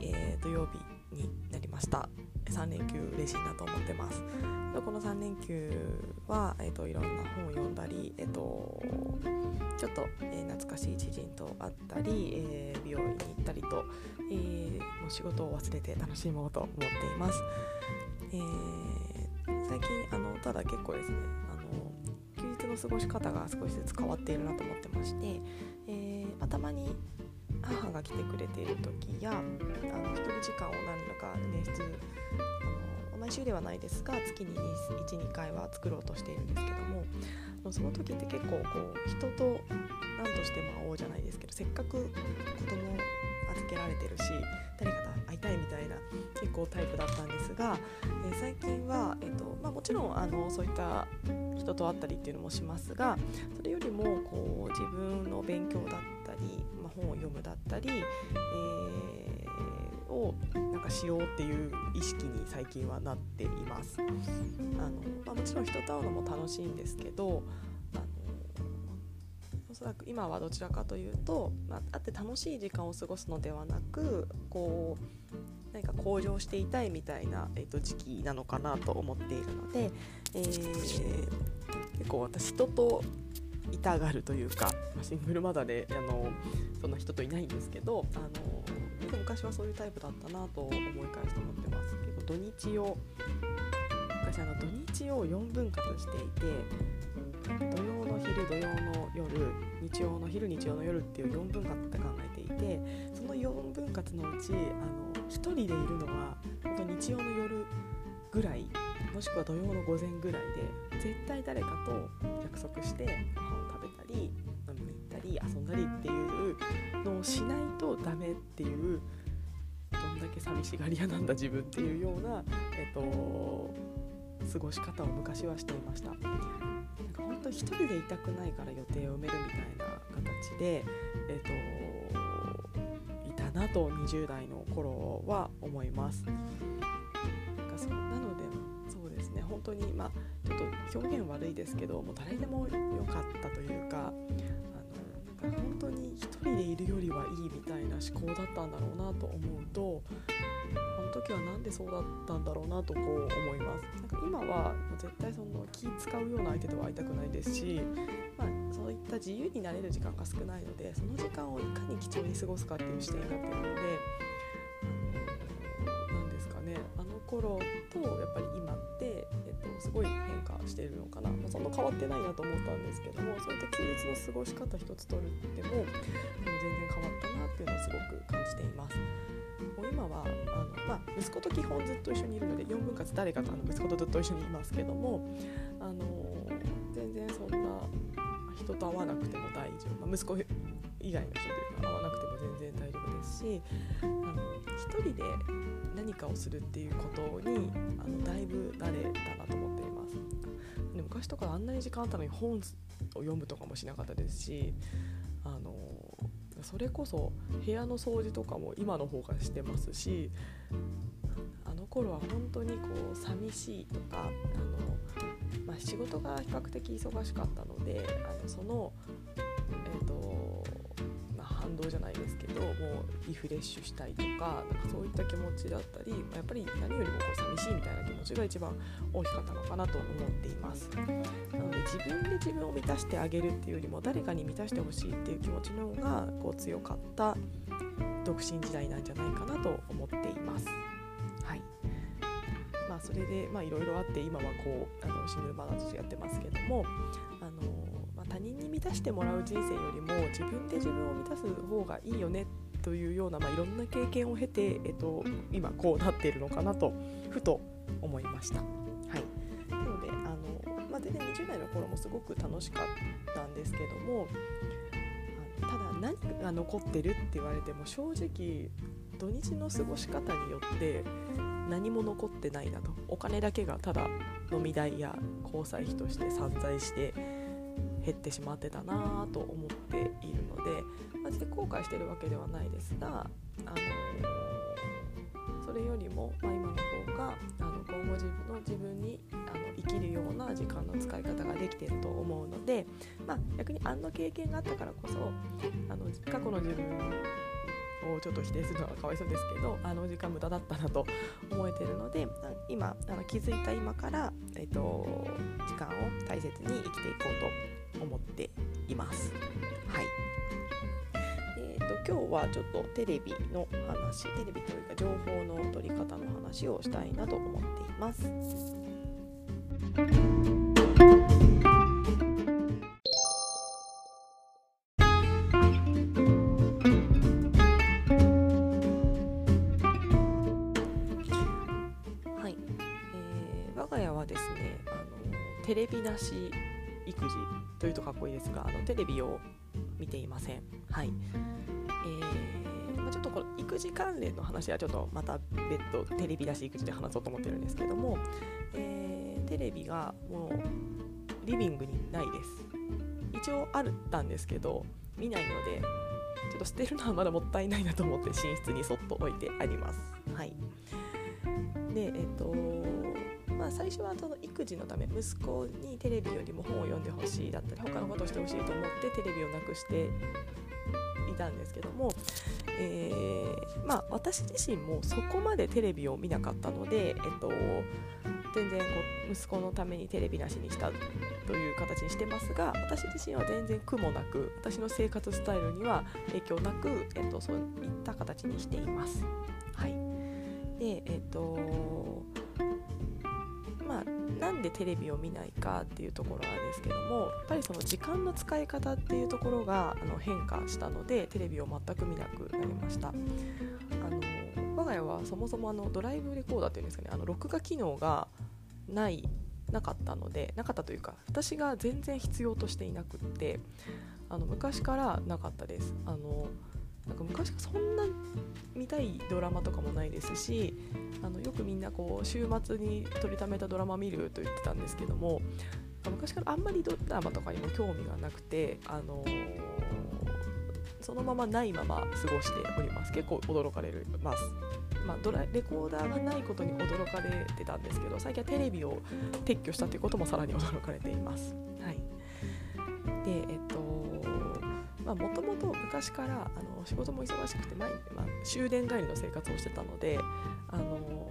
えー、土曜日になりました。3連休嬉しいなと思ってます。この3連休は、えーと、いろんな本を読んだり、えーと、ちょっと、えー、懐かしい知人と会ったり、えー、美容院に行ったりと、えー、もう仕事を忘れて楽しもうと思っています、えー、最近あのただ結構ですねあの休日の過ごし方が少しずつ変わっているなと思ってまして、えーまあ、たまに母が来てくれている時やあの一人時間を何らか捻出あの毎週ではないですが月に12回は作ろうとしているんですけどもその時って結構こう人と何としても会おうじゃないですけどせっかく子供を預けられてるし誰かと会いたいみたいな結構タイプだったんですが、えー、最近は、えーとまあ、もちろんあのそういった人と会ったりっていうのもしますがそれよりもこう自分の勉強だったりだったり、えー、をなんかしようっていう意識に最近はなっています。あのまあ、もちろん人と会うのも楽しいんですけどあのおそらく今はどちらかというと、まあ、会って楽しい時間を過ごすのではなくこう何か向上していたいみたいな、えーと、時期なのかなと思っているので、えー、結構私人といたがるというか、シングルマザーであのそんな人といないんですけどあの結構昔はそういうタイプだったなと思い返して思ってます結構土日を昔あの土日を4分割していて土曜の昼土曜の夜日曜の昼日曜の夜っていう4分割って考えていてその4分割のうちあの1人でいるのは本当日曜の夜ぐらいもしくは土曜の午前ぐらいで絶対誰かと約束してご飯を食べたりり遊んだりっていうのをしないとダメっていうどんだけ寂しがり屋なんだ自分っていうような、えっと、過ごし方を昔はしていました。なんか本当一人でいたくないから予定を埋めるみたいな形で、えっと、いたなと20代の頃は思います。なんかそなので本当にまあちょっと表現悪いですけどもう誰でもよかったというか当に一人でいるよりはいいみたいな思考だったんだろうなと思うとあの時は何でそうだったんだろうなとこう思います。なんか今は絶対その気使うような相手とは会いたくないですし、まあ、そういった自由になれる時間が少ないのでその時間をいかに貴重に過ごすかっていう視点になっているので何ですかねあの頃とやっぱり今ってすごい変化してるのかな、まあ、そんな変わってないなと思ったんですけどもそういった休日の過ごし方一つとってもも全然変わったなっていうのをすごく感じています。もう今はあの、まあ、息子と基本ずっと一緒にいるので4分割誰かとあの息子とずっと一緒にいますけどもあの全然そんな人と会わなくても大丈夫、まあ、息子以外の人というか会わなくても全然大丈夫ですしあの一人で何かをするっていうことにあのだいぶ慣れたなと思っています。で昔とかあんなに時間あったのに本を読むとかもしなかったですしあのそれこそ部屋の掃除とかも今の方がしてますしあの頃は本当にこう寂しいとかあの、まあ、仕事が比較的忙しかったのであのその、動じゃないですけどもうリフレッシュしたいとかなんかそういった気持ちだったりやっぱり何よりもこう寂しいみたいな気持ちが一番大きかったのかなと思っています。なので自分で自分を満たしてあげるっていうよりも誰かに満たしてほしいっていう気持ちの方がこう強かった独身時代なんじゃないかなと思っています。はい。まあそれでいろいろあって今はこうあのシングルマザーとしてやってますけども人に満たしてもらう人生よりも自分で自分を満たす方がいいよねというような、まあ、いろんな経験を経て、えっと、今こうなっているのかなとふと思いました。はいなのであの、まあ、全然20代の頃もすごく楽しかったんですけどもただ何が残ってるって言われても正直土日の過ごし方によって何も残ってないなとお金だけがただ飲み代や交際費として散財して減ってしまってたなと思っているのでマジで後悔してるわけではないですが、あのそれよりも、まあ、今の方があの今後自分の自分にあの生きるような時間の使い方ができていると思うので、まあ、逆にあの経験があったからこそあの過去の自分をちょっと否定するのはかわいそうですけどあの時間無駄だったなと思えてるので今あの気づいた今から、えーと、時間を大切に生きていこうと思っています。はいえー、と今日はちょっとテレビの話テレビというか情報の取り方の話をしたいなと思っています。テレビなし育児というとかっこいいですがあのテレビを見ていません。はいえーま、ちょっとこの育児関連の話はちょっとまた別途テレビなし育児で話そうと思ってるんですけども、えー、テレビがもうリビングにないです。一応あったんですけど見ないのでちょっと捨てるのはまだもったいないなと思って寝室にそっと置いてあります。はい、でえっ、とまあ、最初はその育児のため息子にテレビよりも本を読んでほしいだったり他のことをしてほしいと思ってテレビをなくしていたんですけども、えー、まあ、私自身もそこまでテレビを見なかったので、えっと、全然こう息子のためにテレビなしにしたという形にしてますが私自身は全然苦もなく私の生活スタイルには影響なく、えっと、そういった形にしています。はい、でえっと、なんでテレビを見ないかっていうところなんですけどもやっぱりその時間の使い方っていうところがあの変化したのでテレビを全く見なくなりました。あの我が家はそもそもあのドライブレコーダーっていうんですかねあの録画機能がないなかったのでなかったというか私が全然必要としていなくってあの昔からなかったです。あのなんか昔そんな見たいドラマとかもないですしあのよくみんなこう週末に取りためたドラマ見ると言ってたんですけども昔からあんまりドラマとかにも興味がなくて、あのー、そのままないまま過ごしております結構驚かれます。まあ、ドラレコーダーがないことに驚かれてたんですけど最近はテレビを撤去したということもさらに驚かれています。はい、でえっもともと昔からあの仕事も忙しくて毎、まあ、終電帰りの生活をしてたので、あの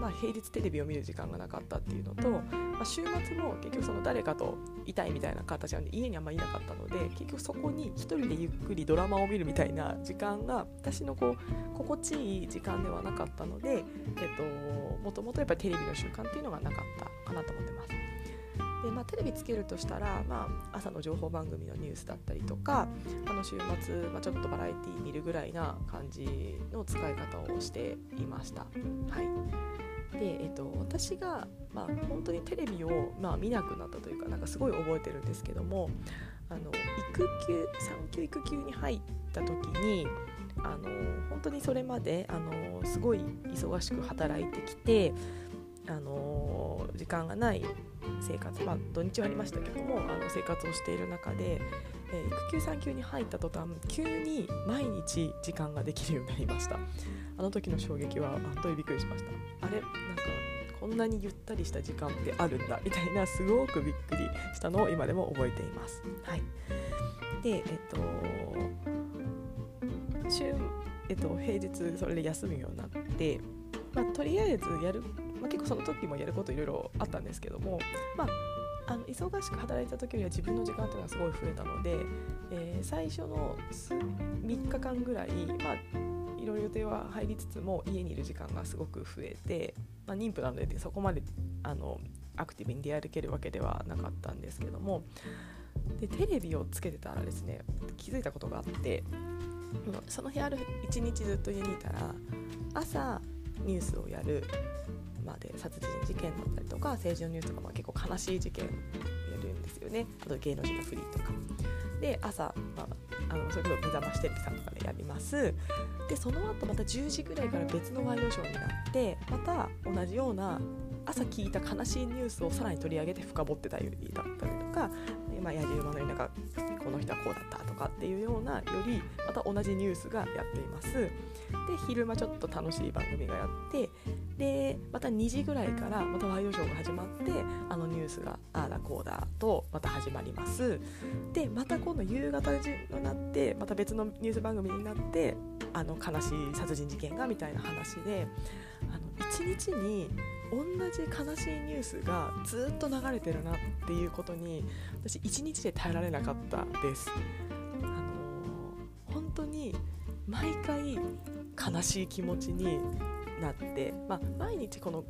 まあ、平日テレビを見る時間がなかったっていうのと、まあ、週末も結局その誰かといたいみたいな形なんで家にあんまりいなかったので結局そこに1人でゆっくりドラマを見るみたいな時間が私のこう心地いい時間ではなかったので、えっと、もともとやっぱりテレビの習慣っていうのがなかったかなと思ってます。で、まあ、テレビつけるとしたら、まあ、朝の情報番組のニュースだったりとかあの週末、まあ、ちょっとバラエティー見るぐらいな感じの使い方をしていました。はいでえっと、私が、まあ、本当にテレビを、まあ、見なくなったというかなんかすごい覚えてるんですけどもあの育休産休育休に入った時にあの本当にそれまであのすごい忙しく働いてきてあの時間がない生活、まあ、土日はありましたけどもあの生活をしている中で、えー、育休産休に入った途端急に毎日時間ができるようになりました。あの時の衝撃は本当にびっくりしました。あれ？なんかこんなにゆったりした時間ってあるんだ。みたいなすごくびっくりしたのを今でも覚えています。はい、でえっと週えっと平日それで休むようになって、まあ、とりあえずやる、その時もやることいろいろあったんですけども、まあ、あの忙しく働いた時よりは自分の時間というのがすごい増えたので、えー、最初の3日間ぐらい、いろいろ予定は入りつつも家にいる時間がすごく増えて、まあ、妊婦なのでそこまであのアクティブに出歩けるわけではなかったんですけどもでテレビをつけてたらですね気づいたことがあってその日ある一日ずっと家にいたら朝ニュースをやるまで殺人事件だったりとか政治のニュースとか、まあ、結構悲しい事件やるんですよねあと芸能人のフリーとか。で朝、まあ、あのそれこそ目覚ましテレビさんとかでやりますでその後また10時ぐらいから別のワイドショーになってまた同じような朝聞いた悲しいニュースをさらに取り上げて深掘ってたりだったりとか、まあ、やじ馬のようになんかこの人はこうだったとかっていうようなよりまた同じニュースがやっています。で昼間ちょっと楽しい番組がやってでまた2時ぐらいからまたワイドショーが始まってあのニュースがああだこうだとまた始まります。でまた今度夕方になってまた別のニュース番組になってあの悲しい殺人事件がみたいな話であの1日に同じ悲しいニュースがずっと流れてるなっていうことに私1日で耐えられなかったです。あの本当に毎回悲しい気持ちになって、まあ、毎日この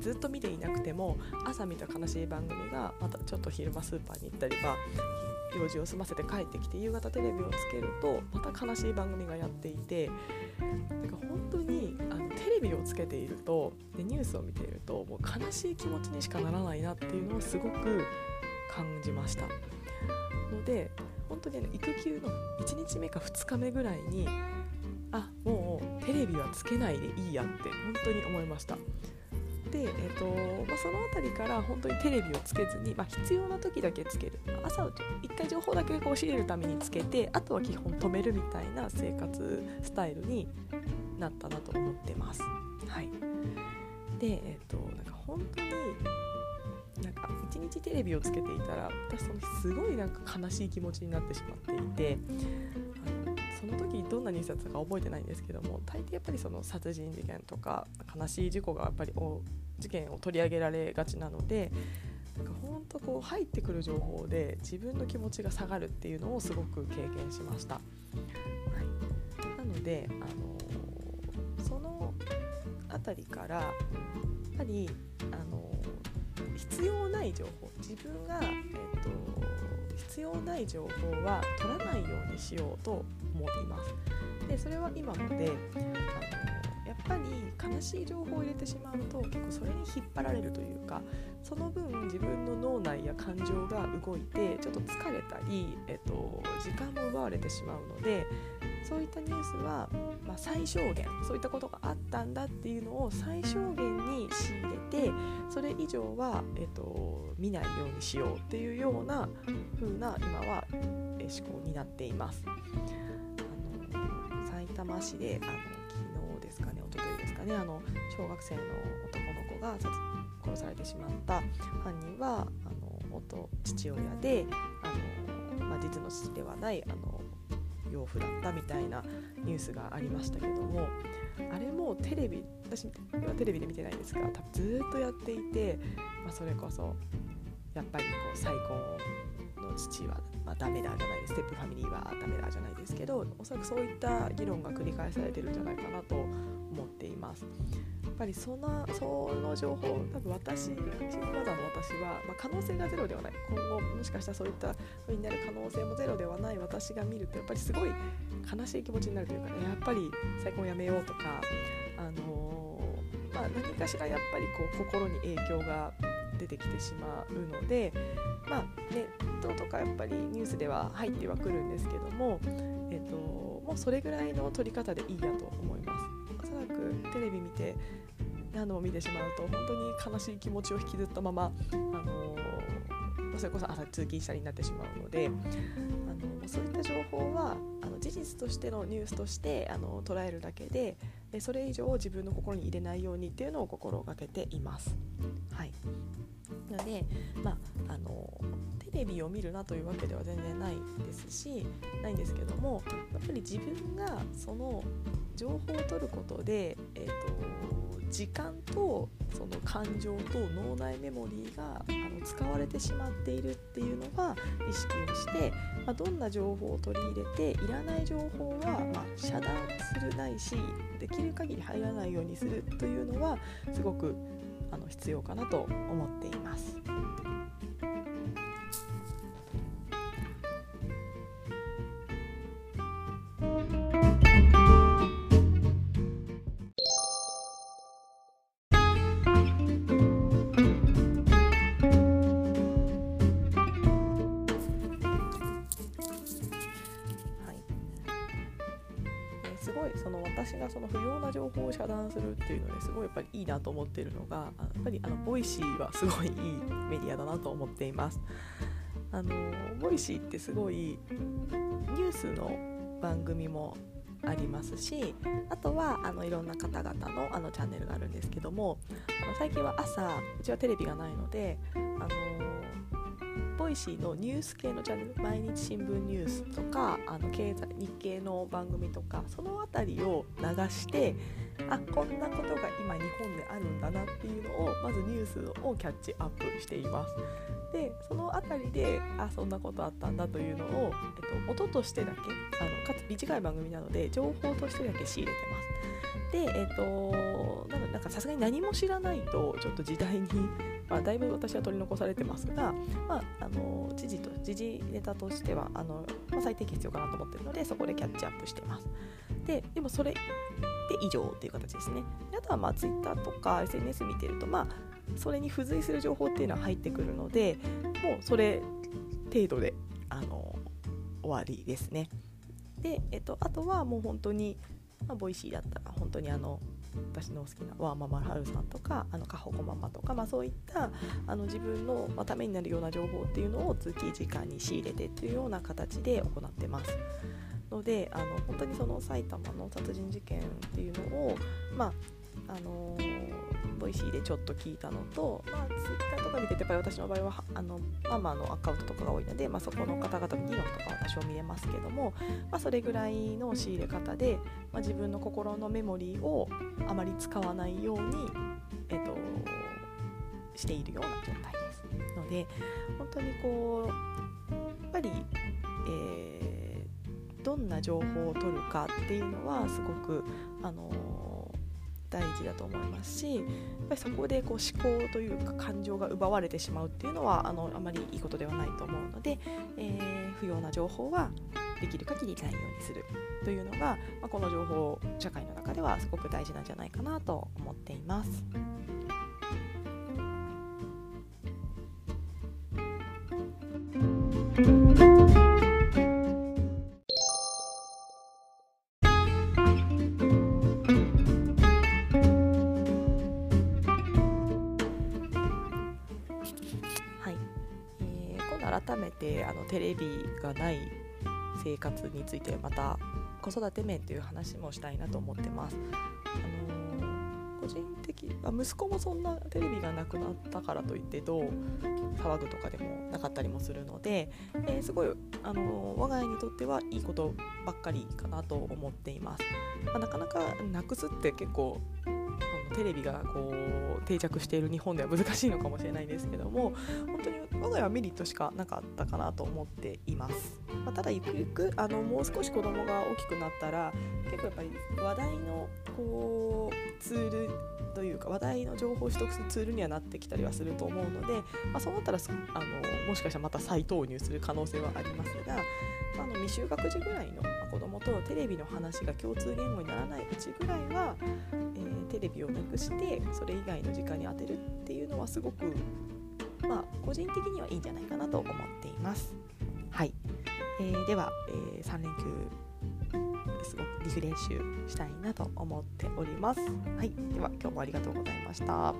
ずっと見ていなくても朝見た悲しい番組がまたちょっと昼間スーパーに行ったりは用事を済ませて帰ってきて夕方テレビをつけるとまた悲しい番組がやっていてなんか本当にレビをつけているとでニュースを見ているともう悲しい気持ちにしかならないなっていうのをすごく感じました。ので本当に、育休の1日目か2日目ぐらいにあもうテレビはつけないでいいやって本当に思いました。で、えーとまあ、その辺りから本当にテレビをつけずに、まあ、必要な時だけつける。朝1回情報だけこう仕入れるためにつけてあとは基本止めるみたいな生活スタイルになったなと思ってます。はい、で、えーと、なんか本当になんか一日テレビをつけていたら私そのすごいなんか悲しい気持ちになってしまっていてあのその時どんなニュースだったか覚えてないんですけども大抵やっぱりその殺人事件とか悲しい事故がやっぱり事件を取り上げられがちなのでなんか本当こう入ってくる情報で自分の気持ちが下がるっていうのをすごく経験しました。はい、なので、あの辺りからやっぱり、あの必要ない情報自分が、えーと、必要ない情報は取らないようにしようと思います。でそれは今まであのやっぱり悲しい情報を入れてしまうと結構それに引っ張られるというかその分自分の脳内や感情が動いてちょっと疲れたり、えっと、時間も奪われてしまうのでそういったニュースは、まあ、最小限そういったことがあったんだっていうのを最小限に仕入れてそれ以上は、えっと、見ないようにしようっていうような風な今は思考になっています。あの埼玉市であの昨日ですかね一昨日ですかねあの小学生の男の子が殺されてしまった犯人はあの元父親であの、まあ、実の父ではないあの養父だったみたいなニュースがありましたけどもあれもテレビ私はテレビで見てないんですが多分ずっとやっていて、まあ、それこそやっぱりこう再婚の父はまあ、ダメだじゃないです。ステップファミリーはダメだじゃないですけどおそらくそういった議論が繰り返されてるんじゃないかなと思っています。やっぱりそのその情報多分私シングマザーの私は、まあ、可能性がゼロではない。今後もしかしたらそういった風になる可能性もゼロではない。私が見るとやっぱりすごい悲しい気持ちになるというかねやっぱり再婚やめようとか、あのー、まあ、何かしらやっぱりこう心に影響が出てきてしまうので、まあ、ネットとかやっぱりニュースでは入ってはくるんですけども、えっと、もうそれぐらいの取り方でいいやと思います。おそらくテレビ見て何度も見てしまうと本当に悲しい気持ちを引きずったまま、あのそれこそ朝通勤したりになってしまうのであのそういった情報はあの事実としてのニュースとしてあの捉えるだけででそれ以上自分の心に入れないようにっていうのを心がけています。はい、なので、まあ、あのテレビを見るなというわけでは全然ないですしないんですけどもやっぱり自分がその情報を取ることで、えーと、時間とその感情と脳内メモリーがあの使われてしまっているっていうのが意識をして、まあ、どんな情報を取り入れていらない情報は、まあ、遮断するないしできる限り入らないようにするというのはすごくあの必要かなと思っています。な情報を遮断するっていうのですごいやっぱりいいなと思っているのがやっぱりあの Voicy はすごいいいメディアだなと思っています。あの Voicy ってすごいニュースの番組もありますしあとはあのいろんな方々のあのチャンネルがあるんですけどもあの最近は朝うちはテレビがないのであの Voicy のニュース系のチャンネル毎日新聞ニュースとかあの経済日経の番組とかその辺りを流してあこんなことが今日本であるんだなっていうのをまずニュースをキャッチアップしています。でその辺りであそんなことあったんだというのを、えっと、音としてだけあのかつ短い番組なので情報としてだけ仕入れてます。でえっ、となんかさすがに何も知らないとちょっと時代に、まあ、だいぶ私は取り残されてますが、まあ、あの時事と時事ネタとしてはあの、まあ、最低限必要かなと思ってるのでそこでキャッチアップしてます。ででもそれで以上っていう形ですね。であとはまあ Twitter とか SNS 見てるとまあそれに付随する情報っていうのは入ってくるのでもうそれ程度であの終わりですね。で、えっと、あとはもう本当にまあ、 Voicy だったら本当にあの私の好きなワーママハルさんとかあのカホコママとか、まあ、そういったあの自分の、まあ、ためになるような情報っていうのを通勤時間に仕入れてっていうような形で行ってます。のであの本当にその埼玉の殺人事件っていうのをまああの Voicy でちょっと聞いたのと、まあ、ツイッターとか見ててやっぱり私の場合はあのママのアカウントとかが多いので、まあ、そこの方々の議論とかは多少見れますけども、まあ、それぐらいの仕入れ方で、まあ、自分の心のメモリーをあまり使わないように、えっと、しているような状態です。ので本当にこうやっぱり、えー、どんな情報を取るかっていうのはすごくあの大事だと思いますしやっぱりそこでこう思考というか感情が奪われてしまうっていうのはあのあまりいいことではないと思うので、えー、不要な情報はできる限りないようにするというのが、まあ、この情報社会の中ではすごく大事なんじゃないかなと思っています。についてまた子育て面という話もしたいなと思ってます。あのー、個人的あ息子もそんなテレビがなくなったからといってどう騒ぐとかでもなかったりもするので、えー、すごい、あのー、我が家にとってはいいことばっかりかなと思っています。まあ、なかなかなくすって結構テレビがこう定着している日本では難しいのかもしれないですけども本当に我が家はメリットしかなかったかなと思っています、まあ、ただゆくゆくあのもう少し子供が大きくなったら結構やっぱり話題のこうツールというか話題の情報を取得するツールにはなってきたりはすると思うので、まあ、そうなったらあのもしかしたらまた再投入する可能性はありますが、まあ、の未就学児ぐらいの子供とテレビの話が共通言語にならないうちぐらいは、テレビをなくしてそれ以外の時間に当てるっていうのはすごくまあ個人的にはいいんじゃないかなと思っています。はい、えー、では、えー、3連休すごくリフレッシュしたいなと思っております。はい、では今日もありがとうございました。